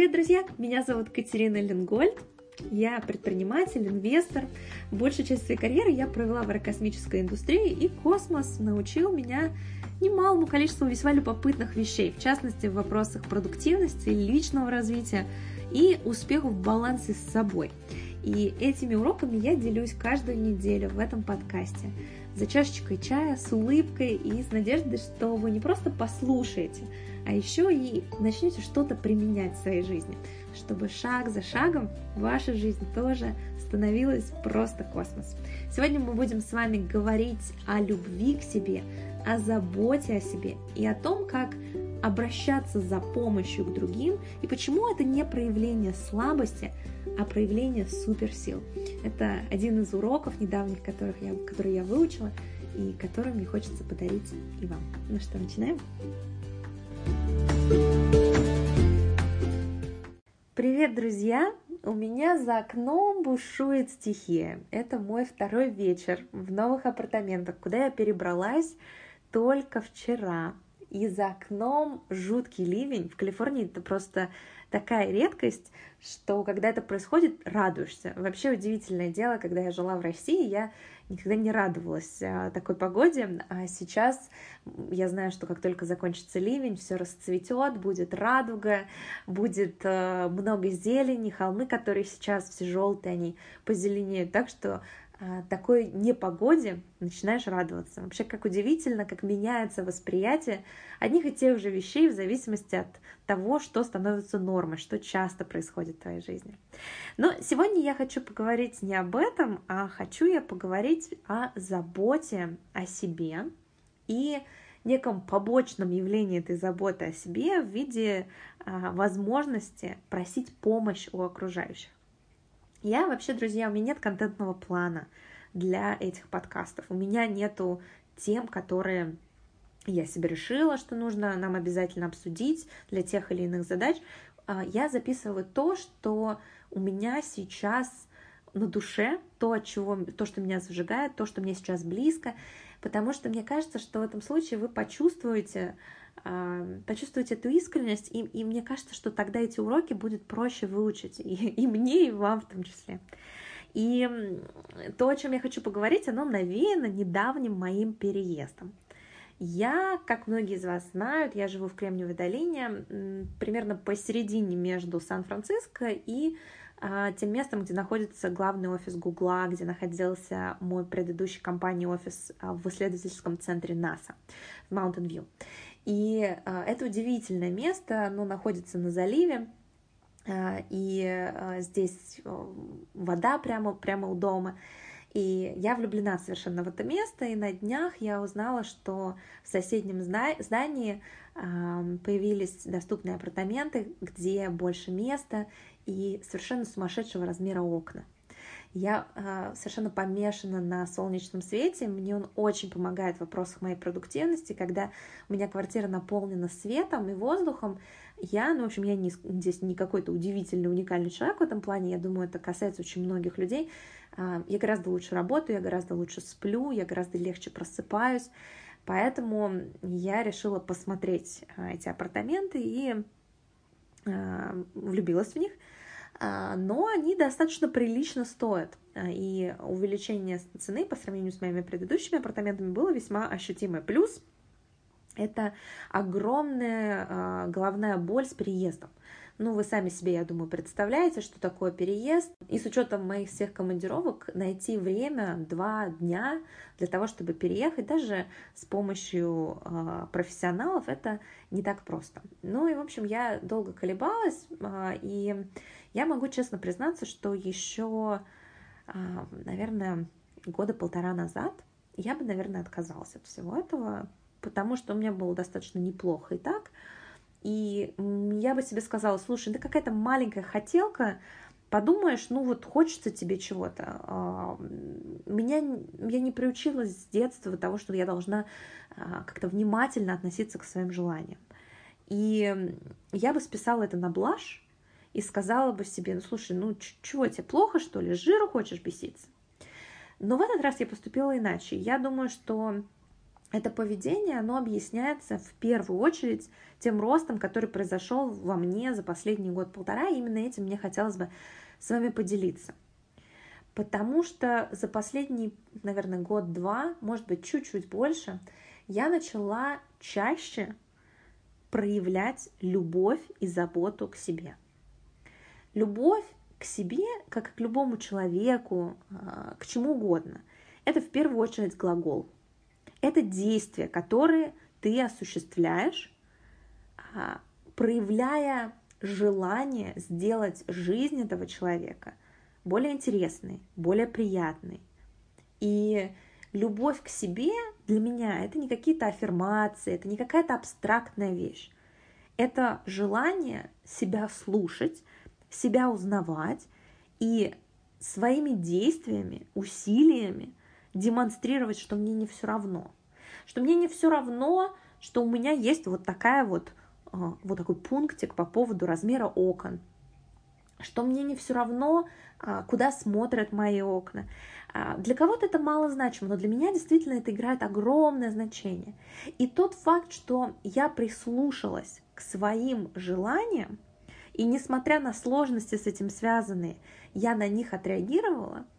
Привет, друзья! Меня зовут Катерина Ленгольд. Я предприниматель, инвестор. Большую часть своей карьеры я провела в аэрокосмической индустрии, и космос научил меня немалому количеству весьма любопытных вещей, в частности, в вопросах продуктивности, личного развития и успеха в балансе с собой. И этими уроками я делюсь каждую неделю в этом подкасте за чашечкой чая, с улыбкой и с надеждой, что вы не просто послушаете, а еще и начнете что-то применять в своей жизни, чтобы шаг за шагом ваша жизнь тоже становилась просто космос. Сегодня мы будем с вами говорить о любви к себе, о заботе о себе и о том, как обращаться за помощью к другим и почему это не проявление слабости, а проявление суперсил. Это один из уроков недавних, которых я, которые я выучила и который мне хочется подарить и вам. Ну что, начинаем? Привет, друзья! У меня за окном бушует стихия. Это мой второй вечер в новых апартаментах, куда я перебралась только вчера. И за окном жуткий ливень. В Калифорнии это просто такая редкость, что когда это происходит, радуешься. Вообще удивительное дело, когда я жила в России, я никогда не радовалась а, такой погоде, а сейчас я знаю, что как только закончится ливень, все расцветет, будет радуга, будет э, много зелени, холмы, которые сейчас все желтые, они позеленеют, так что такой непогоде начинаешь радоваться. Вообще, как удивительно, как меняется восприятие одних и тех же вещей в зависимости от того, что становится нормой, что часто происходит в твоей жизни. Но сегодня я хочу поговорить не об этом, а хочу я поговорить о заботе о себе и неком побочном явлении этой заботы о себе в виде а, возможности просить помощь у окружающих. Я вообще, друзья, у меня нет контентного плана для этих подкастов. У меня нету тем, которые я себе решила, что нужно нам обязательно обсудить для тех или иных задач. А, я записываю то, что у меня сейчас на душе, то, от чего, то, что меня зажигает, то, что мне сейчас близко, потому что мне кажется, что в этом случае вы почувствуете почувствовать эту искренность, и, и мне кажется, что тогда эти уроки будет проще выучить, и, и мне, и вам в том числе. И то, о чем я хочу поговорить, оно навеяно недавним моим переездом. Я, как многие из вас знают, я живу в Кремниевой долине, примерно посередине между Сан-Франциско и а, тем местом, где находится главный офис Гугла, где находился мой предыдущий компании офис а, в исследовательском центре НАСА в Mountain View. И а, это удивительное место, оно находится на заливе, а, и а, здесь вода прямо, прямо у дома. И я влюблена совершенно в это место, и на днях я узнала, что в соседнем здании появились доступные апартаменты, где больше места и совершенно сумасшедшего размера окна. Я э, совершенно помешана на солнечном свете. Мне он очень помогает в вопросах моей продуктивности. Когда у меня квартира наполнена светом и воздухом, я, ну, в общем, я не, здесь не какой-то удивительный, уникальный человек в этом плане. Я думаю, это касается очень многих людей. Э, я гораздо лучше работаю, я гораздо лучше сплю, я гораздо легче просыпаюсь. Поэтому я решила посмотреть э, эти апартаменты и э, влюбилась в них. А, но они достаточно прилично стоят. А, и увеличение цены по сравнению с моими предыдущими апартаментами было весьма ощутимое. Плюс это огромная а, головная боль с переездом. Ну, вы сами себе, я думаю, представляете, что такое переезд. И с учетом моих всех командировок найти время, два дня для того, чтобы переехать, даже с помощью э, профессионалов, это не так просто. Ну и, в общем, я долго колебалась, э, и я могу честно признаться, что еще, э, наверное, года полтора назад я бы, наверное, отказалась от всего этого, потому что у меня было достаточно неплохо и так, и я бы себе сказала, слушай, да какая-то маленькая хотелка, подумаешь, ну вот хочется тебе чего-то. А, меня, я не приучилась с детства того, что я должна а, как-то внимательно относиться к своим желаниям. И я бы списала это на блажь и сказала бы себе, ну слушай, ну чего тебе плохо, что ли, жиру хочешь беситься? Но в этот раз я поступила иначе. Я думаю, что это поведение, оно объясняется в первую очередь тем ростом, который произошел во мне за последний год-полтора. И именно этим мне хотелось бы с вами поделиться. Потому что за последний, наверное, год-два, может быть, чуть-чуть больше, я начала чаще проявлять любовь и заботу к себе. Любовь к себе, как к любому человеку, а, к чему угодно, это в первую очередь глагол. Это действия, которые ты осуществляешь, а, проявляя желание сделать жизнь этого человека более интересной, более приятной. И любовь к себе для меня это не какие-то аффирмации, это не какая-то абстрактная вещь. Это желание себя слушать, себя узнавать и своими действиями, усилиями демонстрировать, что мне не все равно. Что мне не все равно, что у меня есть вот такая вот, а, вот такой пунктик по поводу размера окон. Что мне не все равно, а, куда смотрят мои окна. А, для кого-то это мало значимо, но для меня действительно это играет огромное значение. И тот факт, что я прислушалась к своим желаниям, и несмотря на сложности с этим связанные, я на них отреагировала –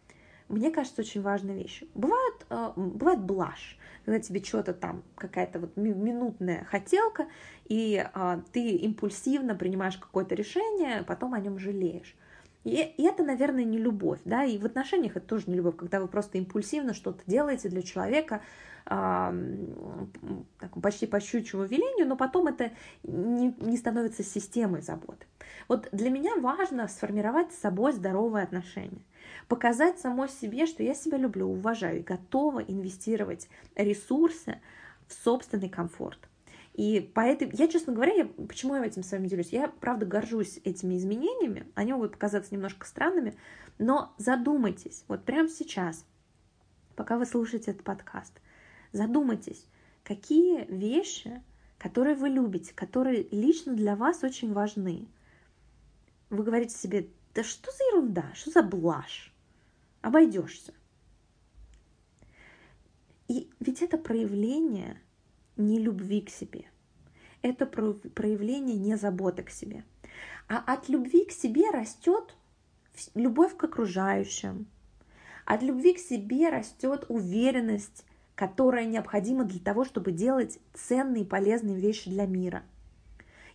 мне кажется, очень важная вещь. Бывает, э, бывает блажь, когда тебе что-то там, какая-то вот минутная хотелка, и а, ты импульсивно принимаешь какое-то решение, потом о нем жалеешь. И, и это, наверное, не любовь, да, и в отношениях это тоже не любовь, когда вы просто импульсивно что-то делаете для человека, а, так, почти по щучьему велению, но потом это не, не становится системой заботы. Вот для меня важно сформировать с собой здоровые отношения показать самой себе, что я себя люблю, уважаю и готова инвестировать ресурсы в собственный комфорт. И поэтому, я, честно говоря, я, почему я этим с вами делюсь? Я, правда, горжусь этими изменениями. Они могут показаться немножко странными, но задумайтесь, вот прямо сейчас, пока вы слушаете этот подкаст, задумайтесь, какие вещи, которые вы любите, которые лично для вас очень важны. Вы говорите себе, да что за ерунда, что за блажь? Обойдешься. И ведь это проявление не любви к себе. Это проявление не заботы к себе. А от любви к себе растет любовь к окружающим. От любви к себе растет уверенность, которая необходима для того, чтобы делать ценные и полезные вещи для мира.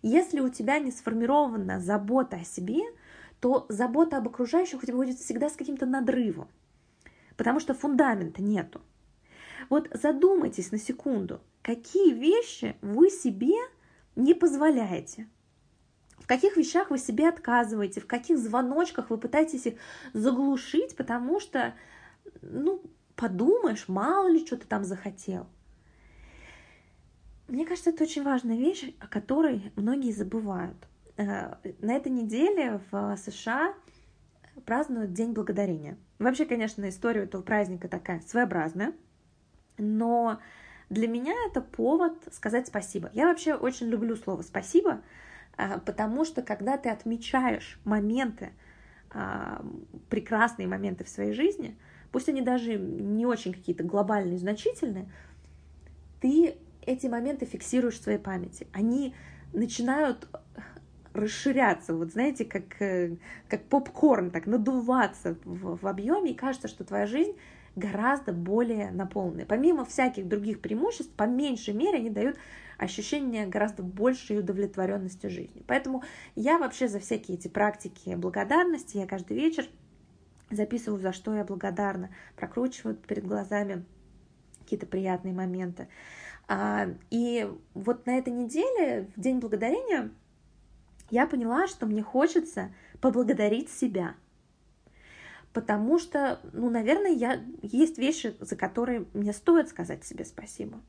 Если у тебя не сформирована забота о себе – то забота об окружающих у тебя будет всегда с каким-то надрывом, потому что фундамента нету. Вот задумайтесь на секунду, какие вещи вы себе не позволяете, в каких вещах вы себе отказываете, в каких звоночках вы пытаетесь их заглушить, потому что, ну, подумаешь, мало ли что ты там захотел. Мне кажется, это очень важная вещь, о которой многие забывают – на этой неделе в США празднуют День Благодарения. Вообще, конечно, история этого праздника такая своеобразная, но для меня это повод сказать спасибо. Я вообще очень люблю слово спасибо, э, потому что когда ты отмечаешь моменты, э, прекрасные моменты в своей жизни, пусть они даже не очень какие-то глобальные, значительные, ты эти моменты фиксируешь в своей памяти. Они начинают расширяться, вот знаете, как, э, как попкорн, так надуваться в, в объеме, и кажется, что твоя жизнь гораздо более наполненная. Помимо всяких других преимуществ, по меньшей мере они дают ощущение гораздо большей удовлетворенности жизни. Поэтому я вообще за всякие эти практики благодарности, я каждый вечер записываю, за что я благодарна, прокручиваю перед глазами какие-то приятные моменты. А, и вот на этой неделе, в День Благодарения, я поняла, что мне хочется поблагодарить себя. Потому что, ну, наверное, я... есть вещи, за которые мне стоит сказать себе спасибо.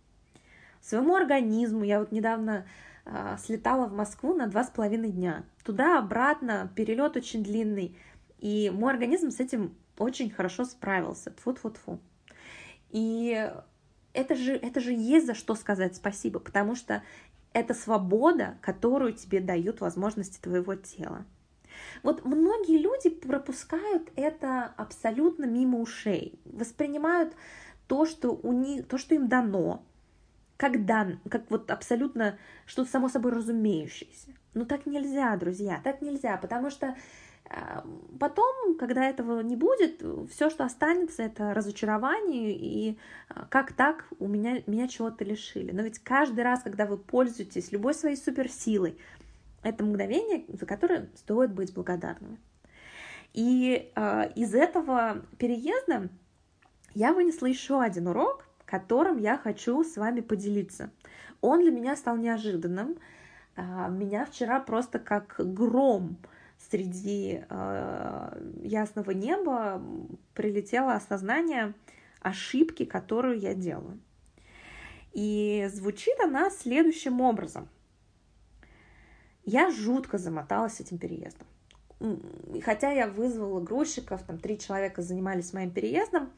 Своему организму я вот недавно э, слетала в Москву на два с половиной дня. Туда-обратно, перелет очень длинный. И мой организм с этим очень хорошо справился. Тфу-тфу-тфу. И это же, это же есть за что сказать спасибо, потому что это свобода, которую тебе дают возможности твоего тела. Вот многие люди пропускают это абсолютно мимо ушей, воспринимают то, что у них, то, что им дано, как дан, как вот абсолютно что-то само собой разумеющееся. Но так нельзя, друзья, так нельзя, потому что Потом, когда этого не будет, все, что останется, это разочарование, и а, как так у меня, меня чего-то лишили. Но ведь каждый раз, когда вы пользуетесь любой своей суперсилой, это мгновение, за которое стоит быть благодарными. И э, из этого переезда я вынесла еще один урок, которым я хочу с вами поделиться. Он для меня стал неожиданным. Э, меня вчера просто как гром среди э, ясного неба прилетело осознание ошибки, которую я делаю. И звучит она следующим образом. Я жутко замоталась этим переездом. Хотя я вызвала грузчиков, там три человека занимались моим переездом,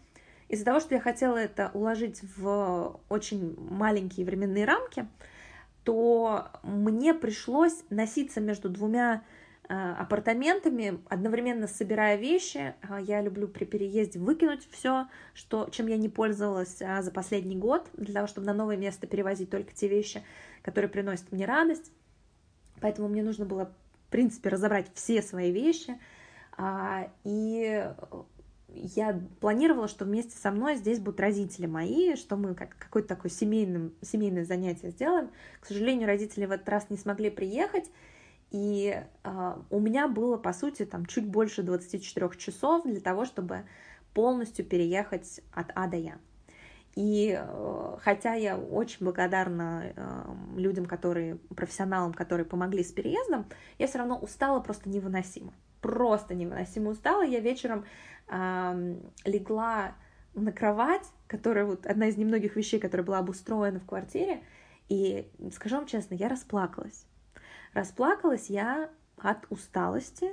из-за того, что я хотела это уложить в очень маленькие временные рамки, то мне пришлось носиться между двумя апартаментами, одновременно собирая вещи. А, я люблю при переезде выкинуть все, что, чем я не пользовалась а, за последний год, для того, чтобы на новое место перевозить только те вещи, которые приносят мне радость. Поэтому мне нужно было, в принципе, разобрать все свои вещи. А, и я планировала, что вместе со мной здесь будут родители мои, что мы как какое-то такое семейное, семейное занятие сделаем. К сожалению, родители в этот раз не смогли приехать, и э, у меня было, по сути, там чуть больше 24 часов для того, чтобы полностью переехать от А до Я. И э, хотя я очень благодарна э, людям, которые, профессионалам, которые помогли с переездом, я все равно устала просто невыносимо. Просто невыносимо устала. Я вечером э, легла на кровать, которая вот одна из немногих вещей, которая была обустроена в квартире, и скажу вам честно, я расплакалась. Расплакалась я от усталости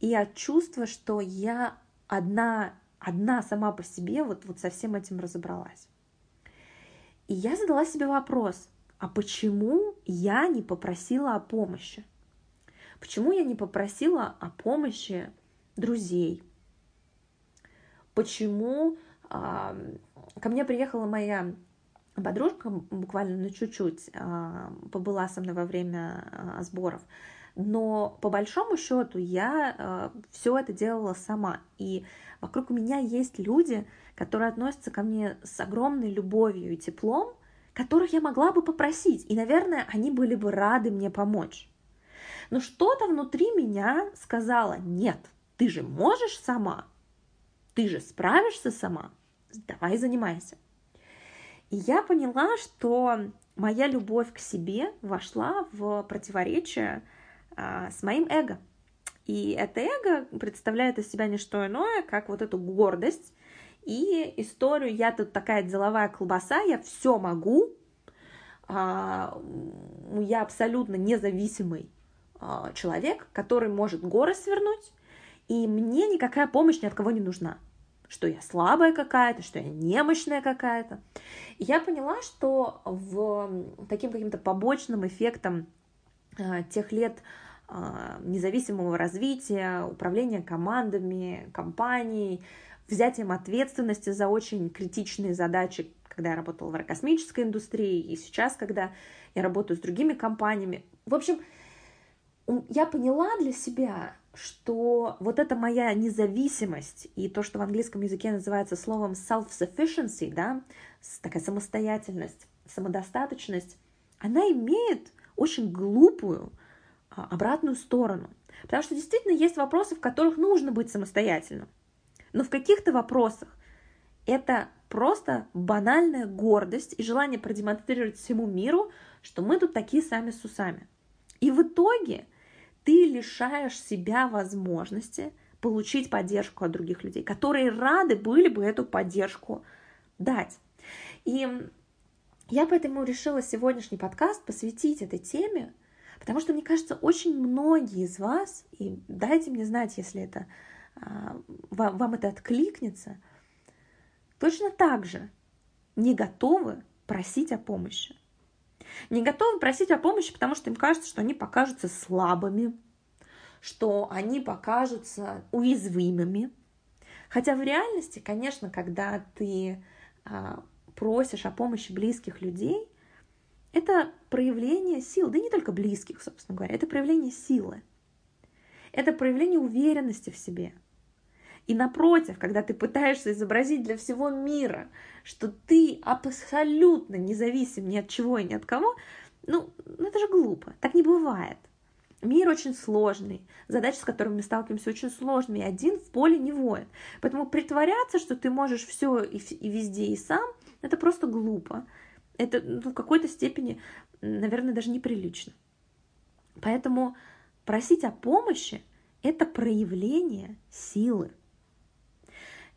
и от чувства, что я одна, одна сама по себе вот, вот со всем этим разобралась. И я задала себе вопрос, а почему я не попросила о помощи? Почему я не попросила о помощи друзей? Почему а, ко мне приехала моя Подружка буквально на чуть-чуть а, побыла со мной во время а, сборов, но по большому счету я а, все это делала сама. И вокруг меня есть люди, которые относятся ко мне с огромной любовью и теплом, которых я могла бы попросить. И, наверное, они были бы рады мне помочь. Но что-то внутри меня сказала, нет, ты же можешь сама, ты же справишься сама, давай занимайся. И я поняла, что моя любовь к себе вошла в противоречие а, с моим эго. И это эго представляет из себя не что иное, как вот эту гордость и историю «я тут такая деловая колбаса, я все могу», а, я абсолютно независимый а, человек, который может горы свернуть, и мне никакая помощь ни от кого не нужна что я слабая какая-то, что я немощная какая-то. И я поняла, что в таким каким-то побочным эффектом э, тех лет э, независимого развития, управления командами, компанией, взятием ответственности за очень критичные задачи, когда я работала в аэрокосмической индустрии, и сейчас, когда я работаю с другими компаниями. В общем, я поняла для себя, что вот эта моя независимость и то, что в английском языке называется словом self-sufficiency, да, такая самостоятельность, самодостаточность, она имеет очень глупую а, обратную сторону. Потому что действительно есть вопросы, в которых нужно быть самостоятельным. Но в каких-то вопросах это просто банальная гордость и желание продемонстрировать всему миру, что мы тут такие сами с усами. И в итоге – ты лишаешь себя возможности получить поддержку от других людей, которые рады были бы эту поддержку дать. И я поэтому решила сегодняшний подкаст посвятить этой теме, потому что, мне кажется, очень многие из вас, и дайте мне знать, если это, а, вам, вам это откликнется, точно так же не готовы просить о помощи не готовы просить о помощи, потому что им кажется, что они покажутся слабыми, что они покажутся уязвимыми. Хотя в реальности, конечно, когда ты а, просишь о помощи близких людей, это проявление сил, да и не только близких, собственно говоря, это проявление силы. Это проявление уверенности в себе. И напротив, когда ты пытаешься изобразить для всего мира, что ты абсолютно независим ни от чего и ни от кого, ну, ну это же глупо. Так не бывает. Мир очень сложный, задачи, с которыми мы сталкиваемся, очень сложными, один в поле не воин. Поэтому притворяться, что ты можешь все и, и везде, и сам, это просто глупо. Это ну, в какой-то степени, наверное, даже неприлично. Поэтому просить о помощи – это проявление силы.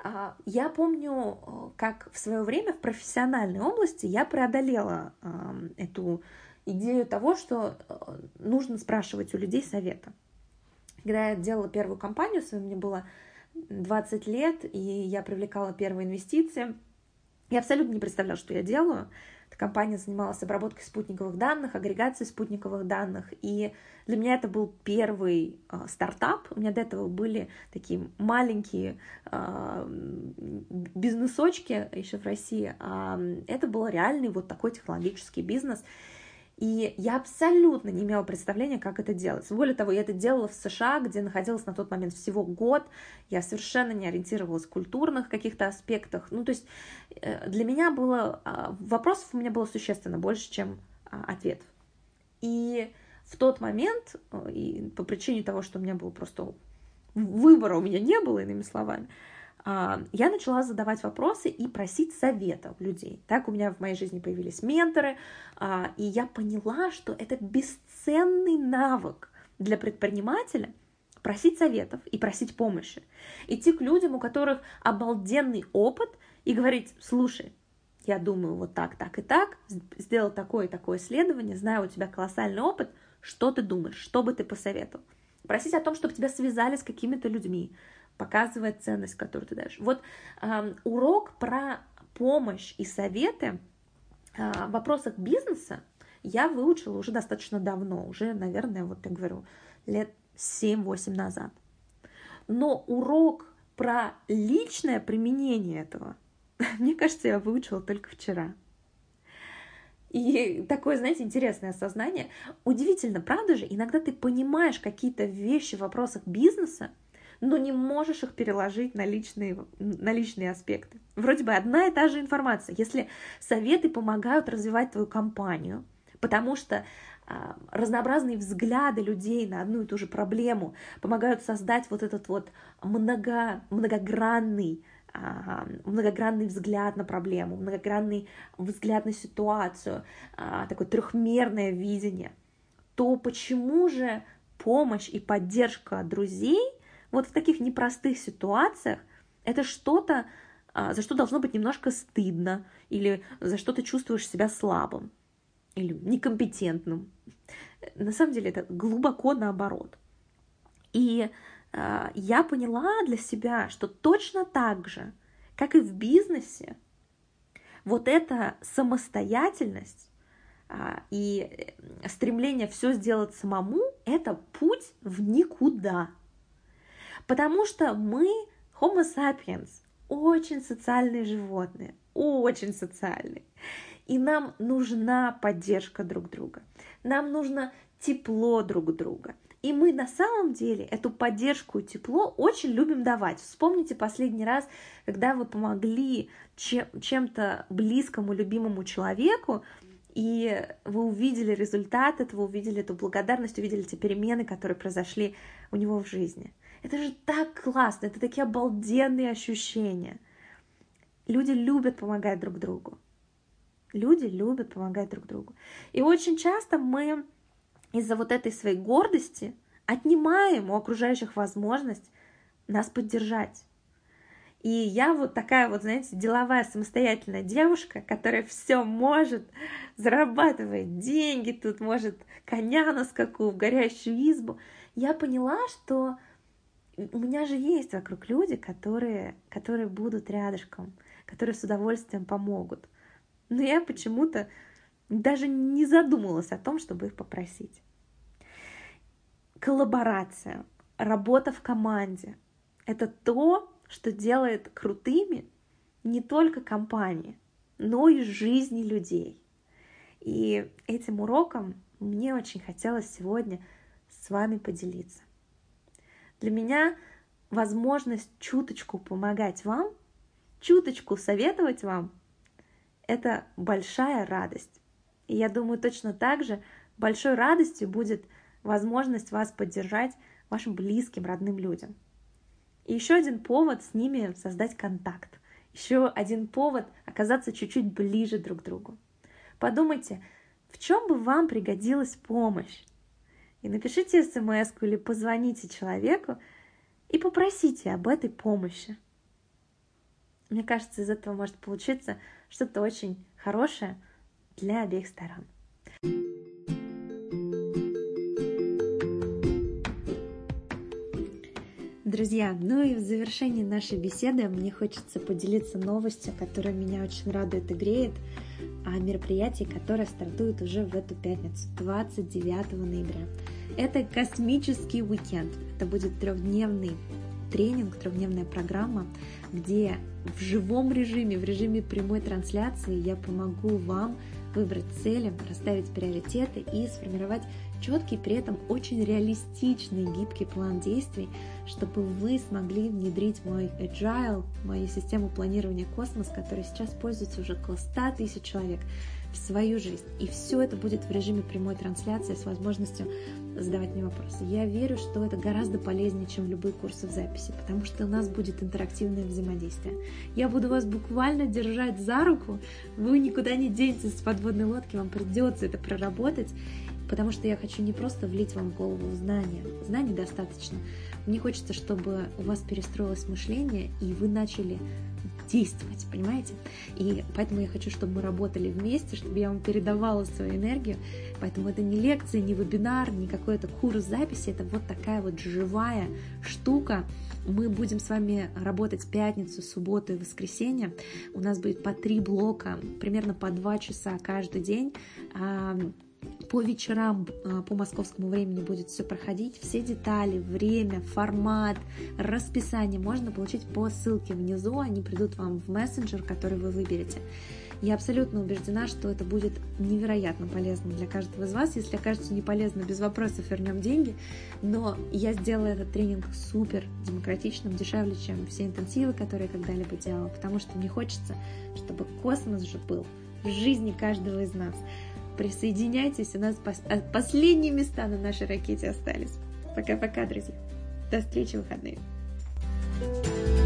А, я помню, как в свое время в профессиональной области я преодолела эту идею того, что э, нужно спрашивать у людей совета. Когда я делала первую компанию свою, мне было 20 лет, и я привлекала первые инвестиции, я абсолютно не представляла, что я делаю. Компания занималась обработкой спутниковых данных, агрегацией спутниковых данных, и для меня это был первый э, стартап. У меня до этого были такие маленькие э, бизнесочки еще в России, а это был реальный вот такой технологический бизнес. И я абсолютно не имела представления, как это делать. Более того, я это делала в США, где находилась на тот момент всего год. Я совершенно не ориентировалась в культурных каких-то аспектах. Ну, то есть э, для меня было... А, вопросов у меня было существенно больше, чем а, ответов. И в тот момент, э, и по причине того, что у меня был просто выбора у меня не было, иными словами, я начала задавать вопросы и просить совета у людей. Так у меня в моей жизни появились менторы, а, и я поняла, что это бесценный навык для предпринимателя просить советов и просить помощи. Идти к людям, у которых обалденный опыт, и говорить, слушай, я думаю вот так, так и так, сделал такое и такое исследование, знаю, у тебя колоссальный опыт, что ты думаешь, что бы ты посоветовал? Просить о том, чтобы тебя связали с какими-то людьми, показывает ценность, которую ты даешь. Вот э, урок про помощь и советы э, в вопросах бизнеса я выучила уже достаточно давно, уже, наверное, вот я говорю, лет 7-8 назад. Но урок про личное применение этого, мне кажется, я выучила только вчера. И такое, знаете, интересное осознание. Удивительно, правда же? Иногда ты понимаешь какие-то вещи в вопросах бизнеса, но не можешь их переложить на личные, на личные аспекты. Вроде бы одна и та же информация. Если советы помогают развивать твою компанию, потому что а, разнообразные взгляды людей на одну и ту же проблему помогают создать вот этот вот много, многогранный а, многогранный взгляд на проблему, многогранный взгляд на ситуацию, а, такое трехмерное видение, то почему же помощь и поддержка друзей вот в таких непростых ситуациях это что-то, а, за что должно быть немножко стыдно, или за что ты чувствуешь себя слабым, или некомпетентным. На самом деле это глубоко наоборот. И э, я поняла для себя, что точно так же, как и в бизнесе, вот эта самостоятельность э, и стремление все сделать самому, это путь в никуда. Потому что мы, Homo sapiens, очень социальные животные, очень социальные. И нам нужна поддержка друг друга. Нам нужно тепло друг друга. И мы на самом деле эту поддержку и тепло очень любим давать. Вспомните последний раз, когда вы помогли чем- чем-то близкому, любимому человеку, и вы увидели результат этого, увидели эту благодарность, увидели те перемены, которые произошли у него в жизни. Это же так классно, это такие обалденные ощущения. Люди любят помогать друг другу. Люди любят помогать друг другу. И очень часто мы из-за вот этой своей гордости отнимаем у окружающих возможность нас поддержать. И я вот такая вот, знаете, деловая самостоятельная девушка, которая все может, зарабатывает деньги, тут может коня на скаку, в горящую избу. Я поняла, что у меня же есть вокруг люди, которые, которые будут рядышком, которые с удовольствием помогут. Но я почему-то даже не задумалась о том, чтобы их попросить. Коллаборация, работа в команде — это то, что делает крутыми не только компании, но и жизни людей. И этим уроком мне очень хотелось сегодня с вами поделиться. Для меня возможность чуточку помогать вам, чуточку советовать вам, это большая радость. И я думаю, точно так же большой радостью будет возможность вас поддержать вашим близким, родным людям. И еще один повод с ними создать контакт. Еще один повод оказаться чуть-чуть ближе друг к другу. Подумайте, в чем бы вам пригодилась помощь? И напишите смс или позвоните человеку и попросите об этой помощи. Мне кажется, из этого может получиться что-то очень хорошее для обеих сторон. Друзья, ну и в завершении нашей беседы мне хочется поделиться новостью, которая меня очень радует и греет, о мероприятии, которое стартует уже в эту пятницу, 29 ноября. Это космический уикенд. Это будет трехдневный тренинг, трехдневная программа, где в живом режиме, в режиме прямой трансляции я помогу вам выбрать цели, расставить приоритеты и сформировать четкий, при этом очень реалистичный, гибкий план действий, чтобы вы смогли внедрить мой agile, мою систему планирования космос, которой сейчас пользуется уже около 100 тысяч человек, в свою жизнь. И все это будет в режиме прямой трансляции с возможностью задавать мне вопросы. Я верю, что это гораздо полезнее, чем любые курсы в записи, потому что у нас будет интерактивное взаимодействие. Я буду вас буквально держать за руку, вы никуда не денетесь с подводной лодки, вам придется это проработать, потому что я хочу не просто влить вам в голову знания, знаний достаточно, мне хочется, чтобы у вас перестроилось мышление, и вы начали действовать, понимаете? И поэтому я хочу, чтобы мы работали вместе, чтобы я вам передавала свою энергию. Поэтому это не лекция, не вебинар, не какой-то курс записи, это вот такая вот живая штука. Мы будем с вами работать пятницу, субботу и воскресенье. У нас будет по три блока, примерно по два часа каждый день по вечерам а, по московскому времени будет все проходить. Все детали, время, формат, расписание можно получить по ссылке внизу. Они придут вам в мессенджер, который вы выберете. Я абсолютно убеждена, что это будет невероятно полезно для каждого из вас. Если окажется не полезно, без вопросов вернем деньги. Но я сделала этот тренинг супер демократичным, дешевле, чем все интенсивы, которые я когда-либо делала. Потому что мне хочется, чтобы космос же был в жизни каждого из нас. Присоединяйтесь, у нас э, последние места на нашей ракете остались. Пока-пока, друзья. До встречи в выходные. thank you